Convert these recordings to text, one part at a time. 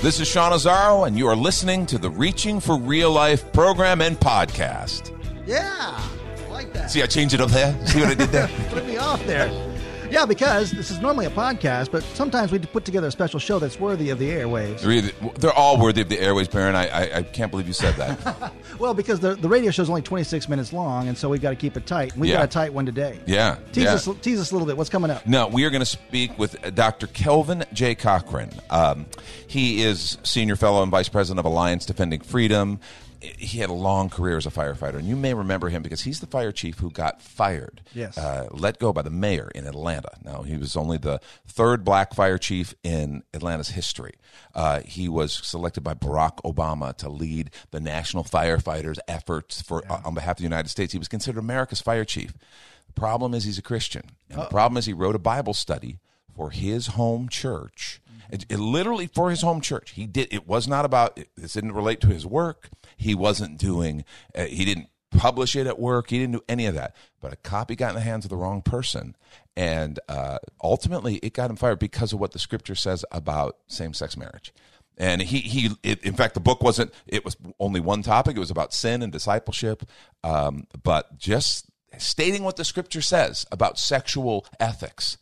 This is Sean Azzaro, and you are listening to the Reaching for Real Life program and podcast. Yeah, I like that. See, I changed it up there. See what I did there? Put me off there. Yeah, because this is normally a podcast, but sometimes we put together a special show that's worthy of the airwaves. They're all worthy of the airways, Baron. I, I, I can't believe you said that. Well, because the, the radio show is only 26 minutes long, and so we've got to keep it tight. And we've Yeah. got a tight one today. Yeah, Tease, yeah. Us, tease us a little bit. What's coming up? No, we are going to speak with uh, Dr. Kelvin J. Cochran. Um, he is senior fellow and vice president of Alliance Defending Freedom. He had a long career as a firefighter, and you may remember him because he's the fire chief who got fired, Yes. uh, let go by the mayor in Atlanta. Now, he was only the third black fire chief in Atlanta's history. Uh, he was selected by Barack Obama to lead the national firefighters' efforts for uh, on behalf of the United States. He was considered America's fire chief. The problem is he's a Christian, and the problem is he wrote a Bible study for his home church. It, it literally for his home church. He did. It was not about. This didn't relate to his work. He wasn't doing. Uh, he didn't publish it at work. He didn't do any of that. But a copy got in the hands of the wrong person, and uh, ultimately it got him fired because of what the scripture says about same-sex marriage. And he he. It, in fact, the book wasn't. It was only one topic. It was about sin and discipleship. Um, but just stating what the scripture says about sexual ethics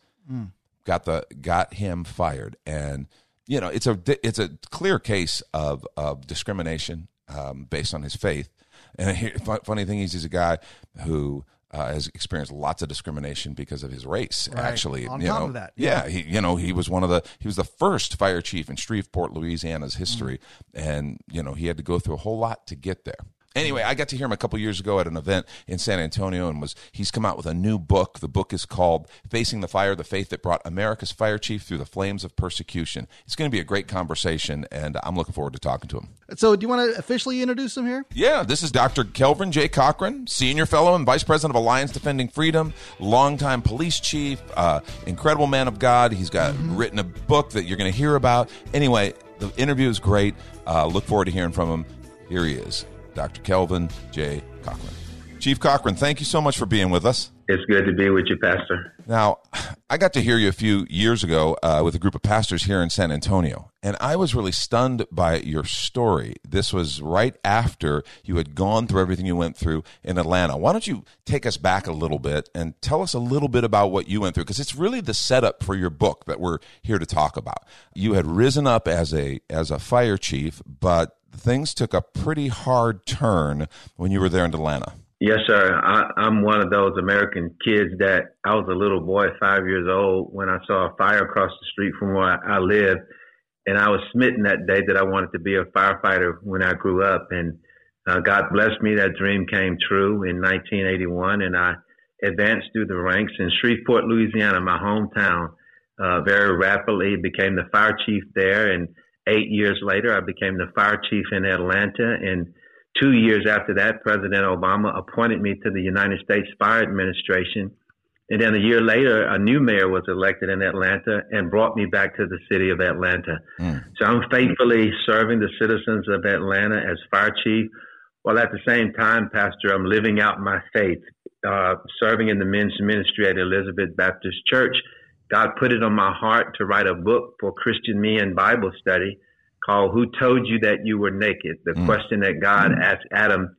got the got him fired. And you know it's a it's a clear case of of discrimination um, based on his faith. And here, fu- funny thing is he's a guy who uh, has experienced lots of discrimination because of his race Right. actually On you top know. of that, yeah, yeah. he you know he was one of the he was the first fire chief in Shreveport Louisiana's history. And you know he had to go through a whole lot to get there Anyway, I got to hear him a couple years ago at an event in San Antonio, and was he's come out with a new book. The book is called "Facing the Fire: The Faith That Brought America's Fire Chief Through the Flames of Persecution." It's going to be a great conversation, and I'm looking forward to talking to him. So, do you want to officially introduce him here? Yeah, this is Dr. Kelvin J. Cochran, senior fellow and vice president of Alliance Defending Freedom, longtime police chief, uh, incredible man of God. He's got written a book that you're going to hear about. Anyway, the interview is great. Uh, look forward to hearing from him. Here he is, Dr. Kelvin J. Cochran. Chief Cochran, thank you so much for being with us. It's good to be with you, Pastor. Now, I got to hear you a few years ago uh, with a group of pastors here in San Antonio, and I was really stunned by your story. This was right after you had gone through everything you went through in Atlanta. Why don't you take us back a little bit and tell us a little bit about what you went through? Because it's really the setup for your book that we're here to talk about. You had risen up as a as a fire chief, but things took a pretty hard turn when you were there in Atlanta. Yes, sir. I, I'm one of those American kids that I was a little boy, five years old, when I saw a fire across the street from where I, I live. And I was smitten that day that I wanted to be a firefighter when I grew up. And uh, God blessed me. That dream came true in 1981. And I advanced through the ranks in Shreveport, Louisiana, my hometown, uh, very rapidly, became the fire chief there. And eight years later, I became the fire chief in Atlanta. And two years after that, President Obama appointed me to the United States Fire Administration. And then a year later, a new mayor was elected in Atlanta and brought me back to the city of Atlanta. So I'm faithfully serving the citizens of Atlanta as fire chief, while at the same time, Pastor, I'm living out my faith, uh, serving in the men's ministry at Elizabeth Baptist Church. God put it on my heart to write a book for Christian men Bible study called Who Told You That You Were Naked? The mm. question that God mm. asked Adam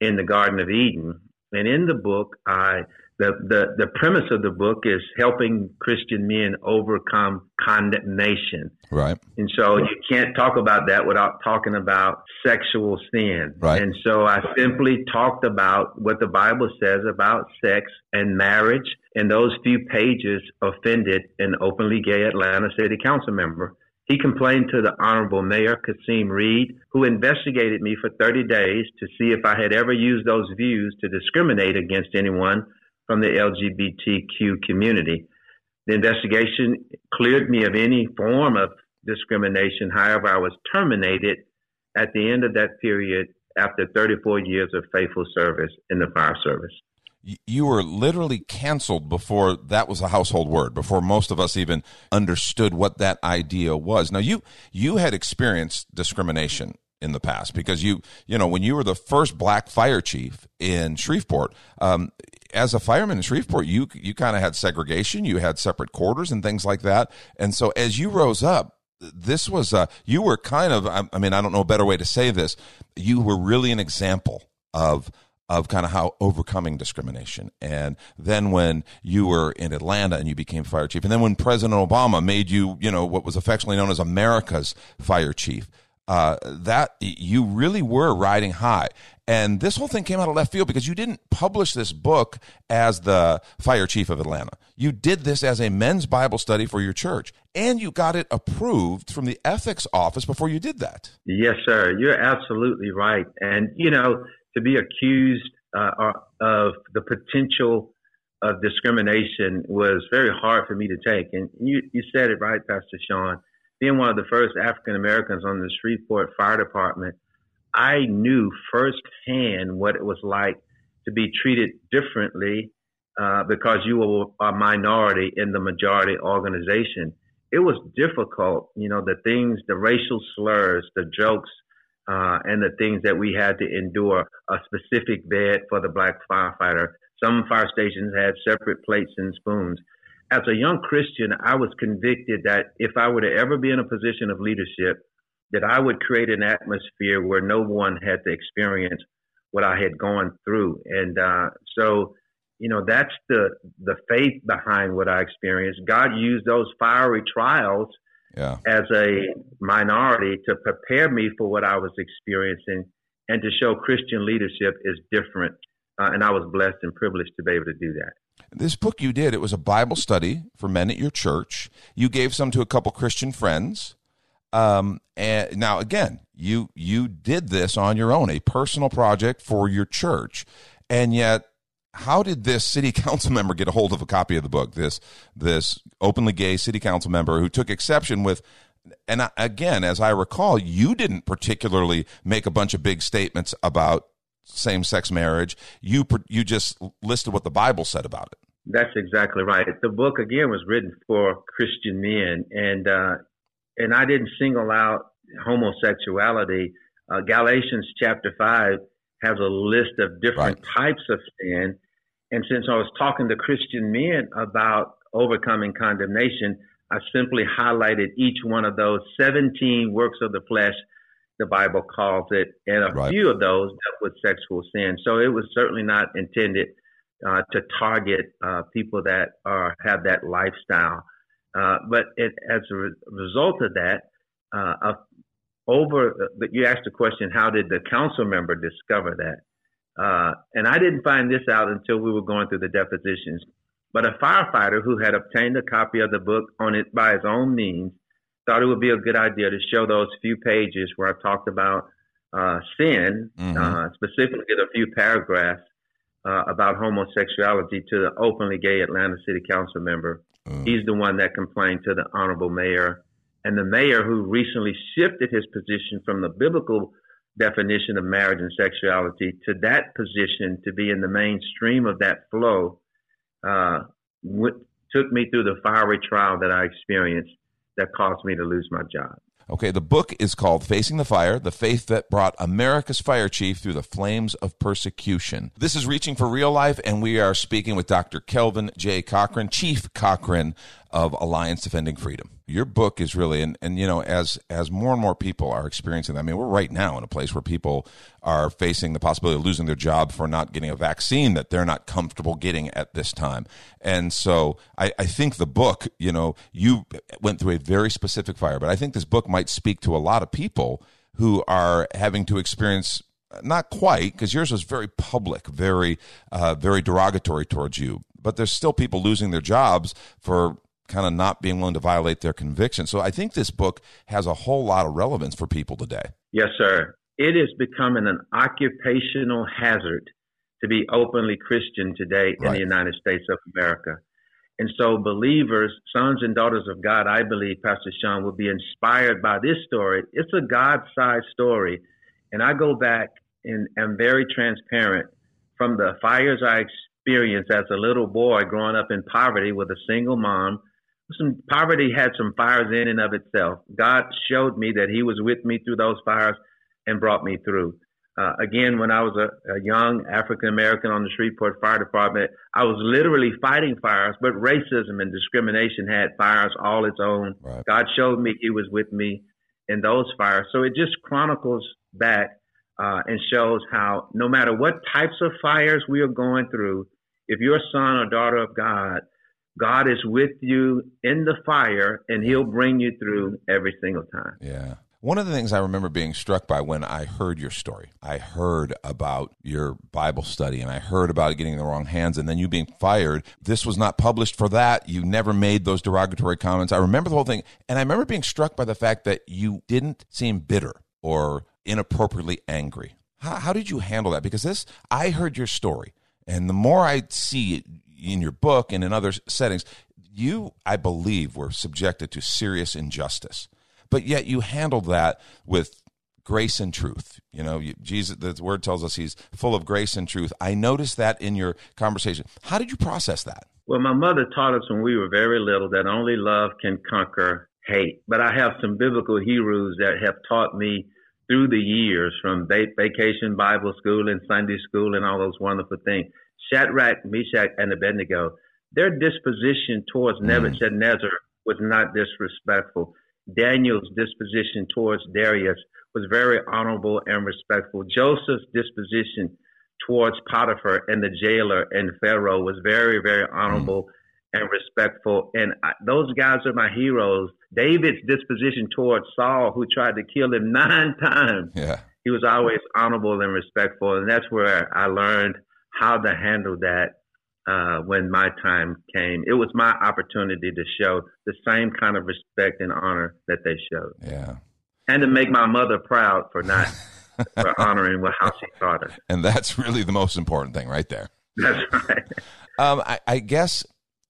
in the Garden of Eden. And in the book, I the, the, the premise of the book is helping Christian men overcome condemnation. Right. And so you can't talk about that without talking about sexual sin. Right. And so I simply talked about what the Bible says about sex and marriage. And those few pages offended an openly gay Atlanta City Council member. He complained to the Honorable Mayor Kasim Reed, who investigated me for 30 days to see if I had ever used those views to discriminate against anyone from the LGBTQ community. The investigation cleared me of any form of discrimination. However, I was terminated at the end of that period after 34 years of faithful service in the fire service you were literally canceled before that was a household word before most of us even understood what that idea was. Now you you had experienced discrimination in the past because you you know when you were the first black fire chief in Shreveport um, as a fireman in Shreveport you you kind of had segregation you had separate quarters and things like that. And so as you rose up this was uh, you were kind of I mean I don't know a better way to say this. You were really an example of of kind of how overcoming discrimination. And then when you were in Atlanta and you became fire chief, and then when President Obama made you, you know, what was affectionately known as America's fire chief, uh, that you really were riding high. And this whole thing came out of left field because you didn't publish this book as the fire chief of Atlanta. You did this as a men's Bible study for your church, and you got it approved from the ethics office before you did that. Yes, sir. You're absolutely right. And, you know, to be accused uh, of the potential of discrimination was very hard for me to take. And you, you said it right, Pastor Sean. Being one of the first African Americans on the Shreveport Fire Department, I knew firsthand what it was like to be treated differently uh, because you were a minority in the majority organization. It was difficult, you know, the things, the racial slurs, the jokes, uh, and the things that we had to endure. A specific bed for the black firefighter. Some fire stations had separate plates and spoons. As a young Christian, I was convicted that if I were to ever be in a position of leadership, that I would create an atmosphere where no one had to experience what I had gone through. And uh, so, you know, that's the the faith behind what I experienced. God used those fiery trials yeah. as a minority to prepare me for what I was experiencing and to show Christian leadership is different. Uh, and I was blessed and privileged to be able to do that. This book you did, it was a Bible study for men at your church. You gave some to a couple Christian friends. Um, and now again, you you did this on your own, a personal project for your church, and yet how did this city council member get a hold of a copy of the book? This this openly gay city council member who took exception with and again, as I recall, you didn't particularly make a bunch of big statements about same-sex marriage. You you just listed what the Bible said about it. That's exactly right. The book again was written for Christian men, and uh, and I didn't single out homosexuality. Uh, Galatians chapter five has a list of different right. types of sin, and since I was talking to Christian men about overcoming condemnation, I simply highlighted each one of those 17 works of the flesh, the Bible calls it, and a right. few of those dealt with sexual sin. So it was certainly not intended uh, to target uh, people that are have that lifestyle. Uh, but it, as a re- result of that, uh, over, you asked the question, how did the council member discover that? Uh, and I didn't find this out until we were going through the depositions. But a firefighter who had obtained a copy of the book on it by his own means thought it would be a good idea to show those few pages where I talked about uh, sin, mm-hmm. uh, specifically a few paragraphs uh, about homosexuality to the openly gay Atlanta City Council member. Mm. He's the one that complained to the honorable mayor. And the mayor, who recently shifted his position from the biblical definition of marriage and sexuality to that position to be in the mainstream of that flow uh, took me through the fiery trial that I experienced that caused me to lose my job. Okay, the book is called Facing the Fire The Faith That Brought America's Fire Chief Through the Flames of Persecution. This is Reaching for Real Life, and we are speaking with Dr. Kelvin J. Cochran, Chief Cochran of Alliance Defending Freedom your book is really and, and you know as as more and more people are experiencing that, i mean we're right now in a place where people are facing the possibility of losing their job for not getting a vaccine that they're not comfortable getting at this time. And so i, I think the book you know you went through a very specific fire but i think this book might speak to a lot of people who are having to experience not quite because yours was very public very uh, very derogatory towards you but there's still people losing their jobs for kind of not being willing to violate their conviction. So I think this book has a whole lot of relevance for people today. Yes, sir. It is becoming an occupational hazard to be openly Christian today right. in the United States of America. And so, believers, sons and daughters of God, I believe, Pastor Sean, will be inspired by this story. It's a God sized story. And I go back and am very transparent from the fires I experienced as a little boy growing up in poverty with a single mom. Some poverty had some fires in and of itself. God showed me that He was with me through those fires and brought me through. Uh, again, when I was a, a young African American on the Shreveport Fire Department, I was literally fighting fires, but racism and discrimination had fires all its own. Right. God showed me He was with me in those fires. So it just chronicles back uh, and shows how no matter what types of fires we are going through, if you're a son or daughter of God, God is with you in the fire and He'll bring you through every single time. Yeah. One of the things I remember being struck by when I heard your story, I heard about your Bible study and I heard about it getting in the wrong hands and then you being fired. This was not published for that. You never made those derogatory comments. I remember the whole thing. And I remember being struck by the fact that you didn't seem bitter or inappropriately angry. How, how did you handle that? Because this, I heard your story. And the more I see in your book and in other settings, you, I believe, were subjected to serious injustice but yet you handled that with grace and truth. You know, Jesus, the word tells us he's full of grace and truth. I noticed that in your conversation. How did you process that? Well, my mother taught us when we were very little that only love can conquer hate. But I have some biblical heroes that have taught me through the years from vacation Bible school and Sunday school and all those wonderful things. Shadrach, Meshach, and Abednego, their disposition towards mm. Nebuchadnezzar was not disrespectful. Daniel's disposition towards Darius was very honorable and respectful. Joseph's disposition towards Potiphar and the jailer and Pharaoh was very, very honorable mm. and respectful. And I, those guys are my heroes. David's disposition towards Saul, who tried to kill him nine times, yeah. he was always honorable and respectful. And that's where I learned how to handle that uh, when my time came. It was my opportunity to show the same kind of respect and honor that they showed. Yeah. And to make my mother proud for not for honoring what how she taught us. And that's really the most important thing, right there. That's right. Um, I, I guess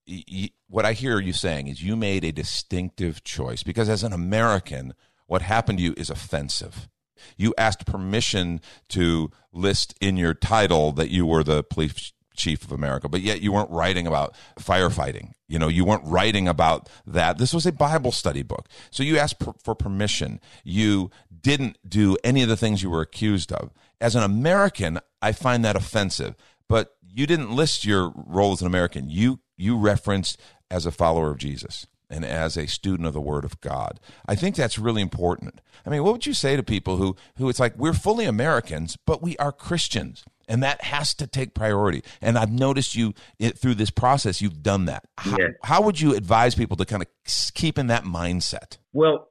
y- what I hear you saying is you made a distinctive choice because as an American, what happened to you is offensive. You asked permission to list in your title that you were the police chief of America, but yet you weren't writing about firefighting. You know, you weren't writing about that. This was a Bible study book. So you asked per- for permission. You didn't do any of the things you were accused of. As an American, I find that offensive, but you didn't list your role as an American. You, you referenced as a follower of Jesus and as a student of the Word of God. I think that's really important. I mean, what would you say to people who, who it's like, we're fully Americans, but we are Christians? and that has to take priority. And I've noticed you it, through this process, you've done that. How, yeah. how would you advise people to kind of keep in that mindset? Well,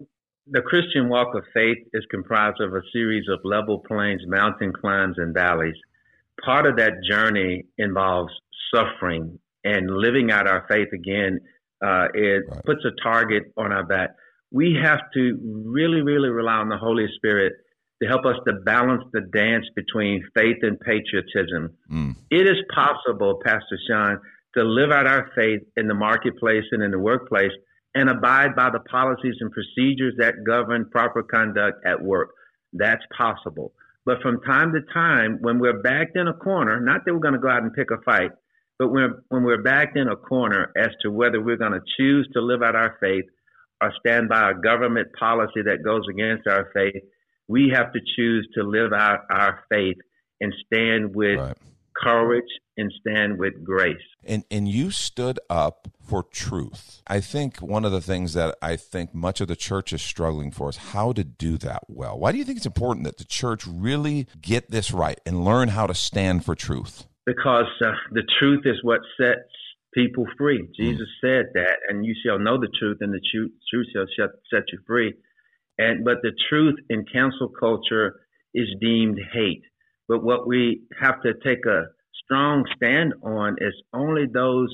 the Christian walk of faith is comprised of a series of level plains, mountain climbs, and valleys. Part of that journey involves suffering and living out our faith again. Uh, it right. puts a target on our back. We have to really, really rely on the Holy Spirit to help us to balance the dance between faith and patriotism. Mm. It is possible, Pastor Sean, to live out our faith in the marketplace and in the workplace and abide by the policies and procedures that govern proper conduct at work. That's possible. But from time to time, when we're backed in a corner, not that we're going to go out and pick a fight, but when, when we're backed in a corner as to whether we're going to choose to live out our faith or stand by a government policy that goes against our faith, we have to choose to live out our faith and stand with right. courage and stand with grace. And and you stood up for truth. I think one of the things that I think much of the church is struggling for is how to do that well. Why do you think it's important that the church really get this right and learn how to stand for truth? Because uh, the truth is what sets people free. Mm. Jesus mm. said that, and you shall know the truth, and the truth, truth shall set you free. And but the truth in cancel culture is deemed hate. But what we have to take a strong stand on is only those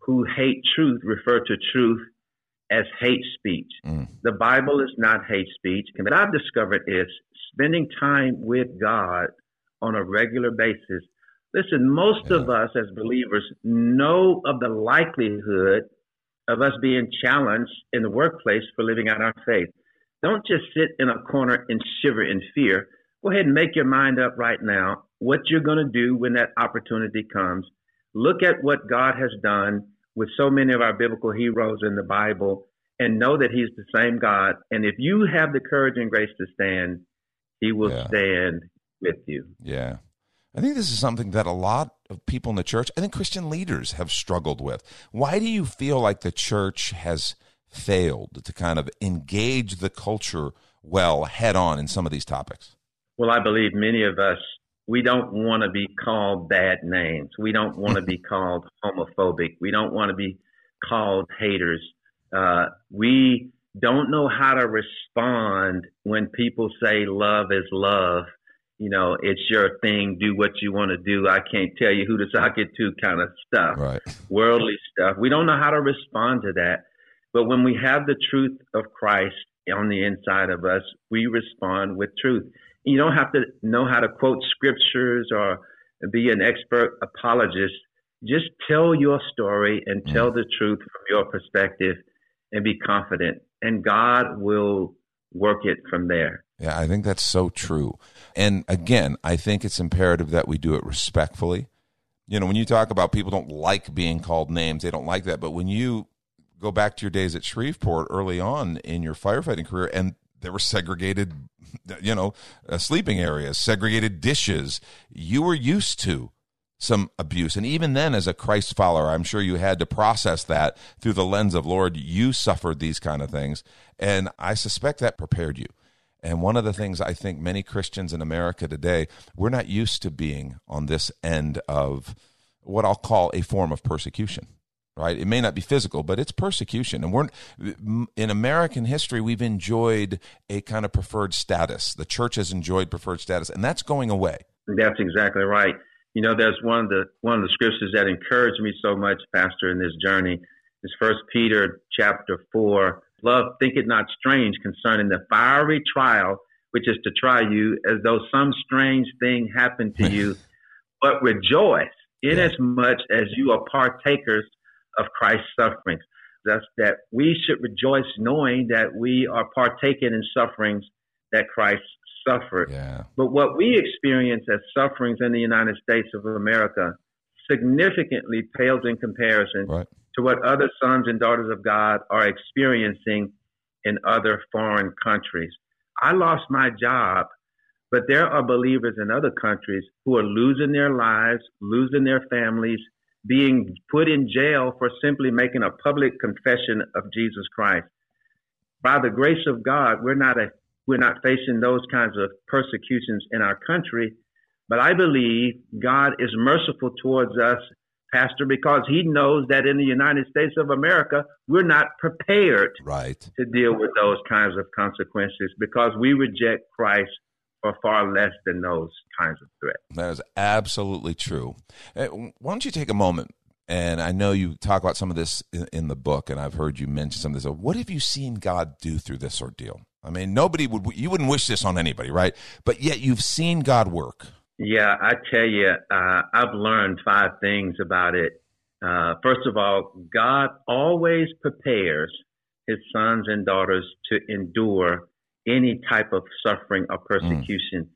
who hate truth refer to truth as hate speech. Mm. The Bible is not hate speech. And what I've discovered is spending time with God on a regular basis. Listen, most yeah. of us as believers know of the likelihood of us being challenged in the workplace for living out our faith. Don't just sit in a corner and shiver in fear. Go ahead and make your mind up right now what you're going to do when that opportunity comes. Look at what God has done with so many of our biblical heroes in the Bible and know that He's the same God. And if you have the courage and grace to stand, He will yeah. stand with you. Yeah. I think this is something that a lot of people in the church, I think Christian leaders have struggled with. Why do you feel like the church has failed to kind of engage the culture well head on in some of these topics? Well, I believe many of us we don't want to be called bad names. We don't want to be called homophobic. We don't want to be called haters. Uh, we don't know how to respond when people say love is love. You know, it's your thing. Do what you want to do. I can't tell you who to sock it to, kind of stuff. Right. Worldly stuff. We don't know how to respond to that. But when we have the truth of Christ on the inside of us, we respond with truth you don't have to know how to quote scriptures or be an expert apologist. Just tell your story and mm. tell the truth from your perspective and be confident, and God will work it from there. Yeah, I think that's so true. And again, I think it's imperative that we do it respectfully. You know, when you talk about people don't like being called names, they don't like that. But when you go back to your days at Shreveport early on in your firefighting career, and there were segregated, you know, uh, sleeping areas, segregated dishes. You were used to some abuse. And even then, as a Christ follower, I'm sure you had to process that through the lens of, Lord, you suffered these kind of things. And I suspect that prepared you. And one of the things I think many Christians in America today, we're not used to being on this end of what I'll call a form of persecution right? It may not be physical, but it's persecution. And we're in American history, we've enjoyed a kind of preferred status. The church has enjoyed preferred status, and that's going away. That's exactly right. You know, there's one of the one of the scriptures that encouraged me so much, Pastor, in this journey is First Peter chapter four. Love, think it not strange concerning the fiery trial which is to try you, as though some strange thing happened to you, but rejoice inasmuch as you are partakers of Christ's sufferings. Thus, that we should rejoice knowing that we are partaking in sufferings that Christ suffered. Yeah. But what we experience as sufferings in the United States of America significantly pales in comparison right. to what other sons and daughters of God are experiencing in other foreign countries. I lost my job, but there are believers in other countries who are losing their lives, losing their families, being put in jail for simply making a public confession of Jesus Christ. By the grace of God, we're not a, we're not facing those kinds of persecutions in our country, but I believe God is merciful towards us, Pastor, because He knows that in the United States of America, we're not prepared right. to deal with those kinds of consequences because we reject Christ for far less than those kinds of threats. That is absolutely true. Uh, why don't you take a moment? And I know you talk about some of this in, the book, and I've heard you mention some of this. What have you seen God do through this ordeal? I mean, nobody would, you wouldn't wish this on anybody, right? But yet you've seen God work. Yeah, I tell you, uh, I've learned five things about it. Uh, first of all, God always prepares his sons and daughters to endure any type of suffering or persecution. Mm.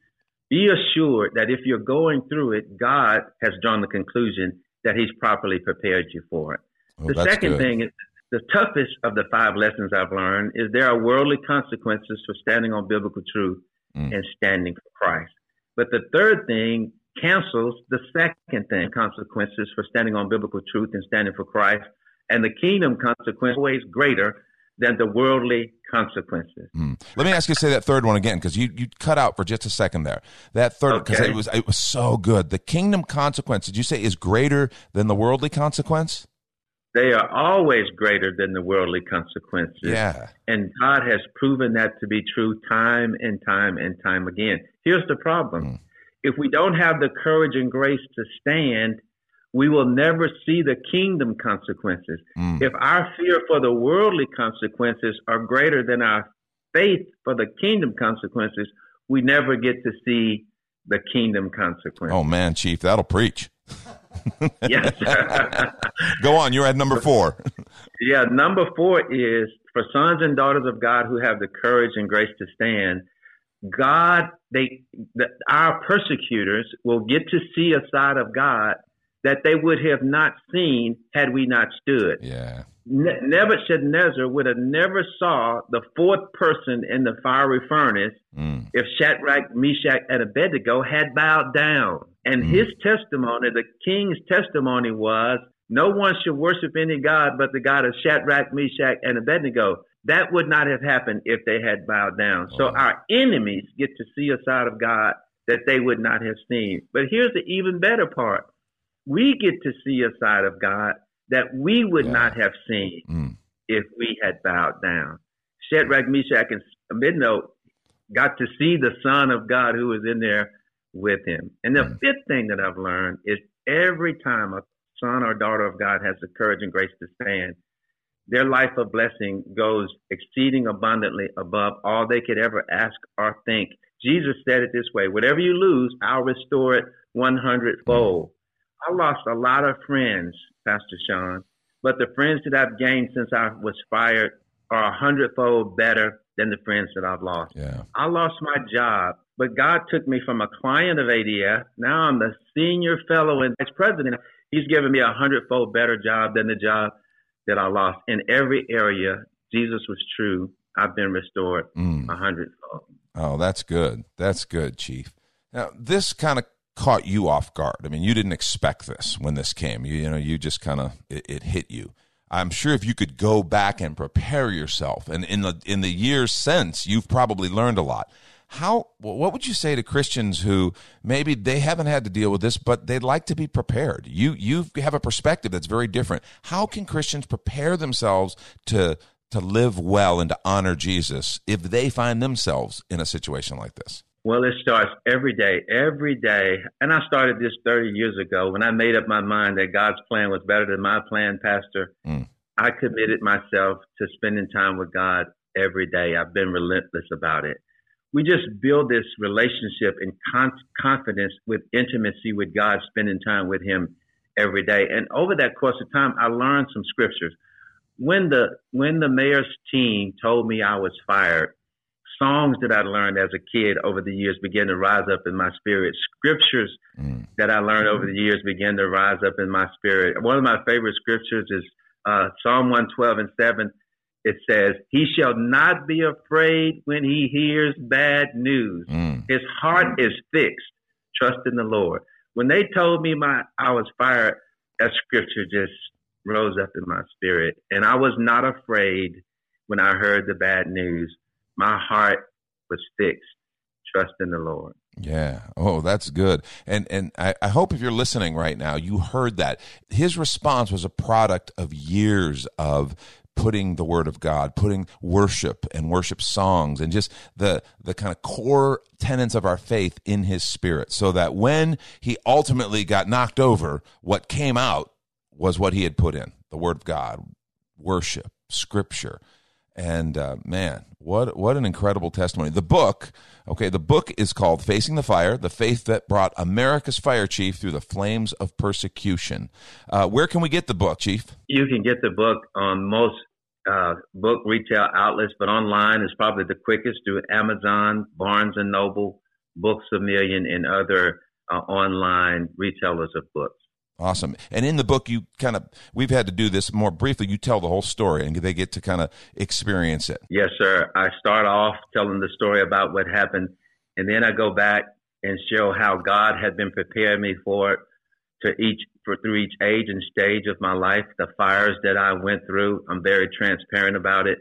Be assured that if you're going through it, God has drawn the conclusion that He's properly prepared you for it. Well, the second good. thing is the toughest of the five lessons I've learned is there are worldly consequences for standing on biblical truth mm. and standing for Christ. But the third thing cancels the second thing consequences for standing on biblical truth and standing for Christ. And the kingdom consequence is always greater than the worldly consequences. Mm. Let me ask you to say that third one again because you, you cut out for just a second there. That third because okay. it was it was so good. The kingdom consequence, did you say, is greater than the worldly consequence? They are always greater than the worldly consequences. Yeah. And God has proven that to be true time and time and time again. Here's the problem. Mm. If we don't have the courage and grace to stand, we will never see the kingdom consequences. Mm. If our fear for the worldly consequences are greater than our faith for the kingdom consequences, we never get to see the kingdom consequences. Oh man, Chief, that'll preach. yes. Go on, you're at number four. yeah, number four is for sons and daughters of God who have the courage and grace to stand. God, they, the, our persecutors will get to see a side of God that they would have not seen had we not stood. Yeah. Ne- Nebuchadnezzar would have never saw the fourth person in the fiery furnace Mm. if Shadrach, Meshach, and Abednego had bowed down. And Mm. his testimony, the king's testimony was, no one should worship any God but the God of Shadrach, Meshach, and Abednego. That would not have happened if they had bowed down. So Oh. our enemies get to see a side of God that they would not have seen. But here's the even better part. We get to see a side of God that we would Yeah. not have seen Mm. if we had bowed down. Shadrach, Meshach, and Abednego got to see the Son of God who was in there with him. And the Mm. fifth thing that I've learned is every time a son or daughter of God has the courage and grace to stand, their life of blessing goes exceeding abundantly above all they could ever ask or think. Jesus said it this way whatever you lose, I'll restore it 100 fold. I lost a lot of friends, Pastor Sean, but the friends that I've gained since I was fired are a hundredfold better than the friends that I've lost. Yeah. I lost my job, but God took me from a client of ADF. Now I'm the senior fellow and vice president. He's given me a hundredfold better job than the job that I lost. In every area, Jesus was true. I've been restored Mm. a hundredfold. Oh, that's good. That's good, Chief. Now, this kind of caught you off guard. I mean, you didn't expect this when this came. You, you know, you just kind of it, it hit you. I'm sure if you could go back and prepare yourself, and in the in the years since, you've probably learned a lot. How? What would you say to Christians who maybe they haven't had to deal with this, but they'd like to be prepared? You you have a perspective that's very different. How can Christians prepare themselves to to live well and to honor Jesus if they find themselves in a situation like this? Well, it starts every day, every day. And I started this 30 years ago when I made up my mind that God's plan was better than my plan, Pastor. Mm. I committed myself to spending time with God every day. I've been relentless about it. We just build this relationship and con- confidence with intimacy with God, spending time with Him every day. And over that course of time, I learned some scriptures. When the when the mayor's team told me I was fired, songs that I learned as a kid over the years began to rise up in my spirit. Scriptures Mm. that I learned over the years began to rise up in my spirit. One of my favorite scriptures is uh, Psalm 112 and 7. It says, He shall not be afraid when he hears bad news. Mm. His heart is fixed. Trust in the Lord. When they told me my I was fired, that scripture just rose up in my spirit. And I was not afraid when I heard the bad news. My heart was fixed. Trust in the Lord. Yeah. Oh, that's good. And and I, I hope if you're listening right now, you heard that. His response was a product of years of putting the word of God, putting worship and worship songs and just the the kind of core tenets of our faith in his spirit. So that when he ultimately got knocked over, what came out was what he had put in, the word of God, worship, scripture. And uh, man, what what an incredible testimony! The book, okay, the book is called "Facing the Fire: The Faith That Brought America's Fire Chief Through the Flames of Persecution." Uh, where can we get the book, Chief? You can get the book on most uh, book retail outlets, but online is probably the quickest through Amazon, Barnes and Noble, Books a Million, and other uh, online retailers of books. Awesome. And in the book, you kind of we've had to do this more briefly. You tell the whole story, and they get to kind of experience it. Yes, sir. I start off telling the story about what happened, and then I go back and show how God had been preparing me for it to each for through each age and stage of my life, the fires that I went through. I'm very transparent about it,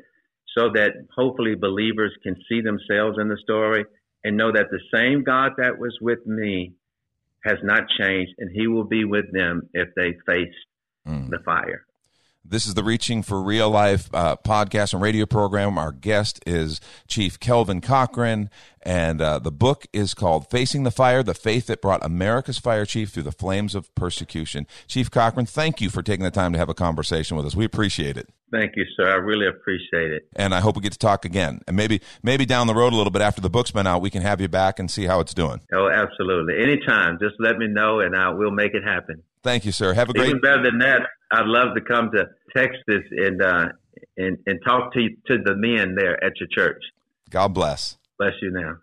so that hopefully believers can see themselves in the story and know that the same God that was with me has not changed, and He will be with them if they face Mm. the fire. This is the Reaching for Real Life uh, podcast and radio program. Our guest is Chief Kelvin Cochran, and uh, the book is called Facing the Fire The Faith That Brought America's Fire Chief Through the Flames of Persecution. Chief Cochran, thank you for taking the time to have a conversation with us. We appreciate it. Thank you, sir. I really appreciate it. And I hope we get to talk again. And maybe maybe down the road a little bit after the book's been out, we can have you back and see how it's doing. Oh, absolutely. Anytime. Just let me know, and I will make it happen. Thank you, sir. Have a great. Even better than that, I'd love to come to Texas and uh, and and talk to to the men there at your church. God bless. Bless you now.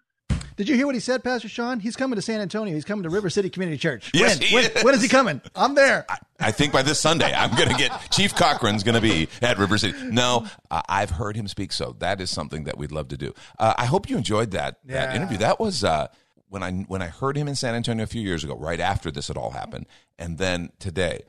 Did you hear what he said, Pastor Sean? He's coming to San Antonio. He's coming to River City Community Church. Yes, when? he when, is. when is he coming? I'm there. I, I think by this Sunday, I'm going to get Chief Cochran's going to be at River City. No, uh, I've heard him speak, so that is something that we'd love to do. Uh, I hope you enjoyed that that interview. That was uh, when I when I heard him in San Antonio a few years ago, right after this had all happened, and then today.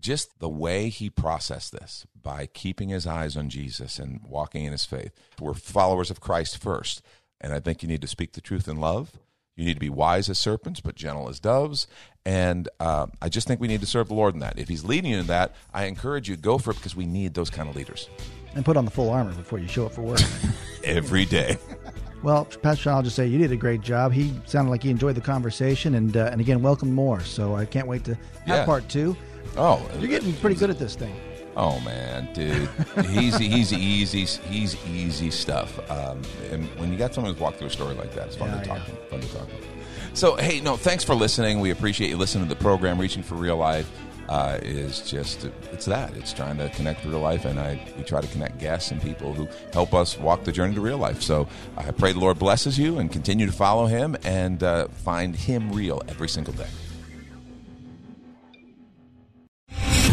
Just the way he processed this by keeping his eyes on Jesus and walking in his faith. We're followers of Christ first. And I think you need to speak the truth in love. You need to be wise as serpents, but gentle as doves. And uh, I just think we need to serve the Lord in that. If He's leading you in that, I encourage you go for it because we need those kind of leaders And put on the full armor before you show up for work. every day. well, Pastor Sean, I'll just say you did a great job. He sounded like he enjoyed the conversation, and uh, and again, welcome more. So I can't wait to have Yeah. part two. Oh, You're getting pretty good at this thing. Oh man, dude, he's he's easy he's easy stuff. Um, and when you got someone who's walked through a story like that, it's fun Yeah, to talk. yeah. Fun to talk. So hey, no, thanks for listening. We appreciate you listening to the program. Reaching for Real Life uh, is just it's that it's trying to connect real life, and I we try to connect guests and people who help us walk the journey to real life. So I pray the Lord blesses you and continue to follow Him and uh, find Him real every single day.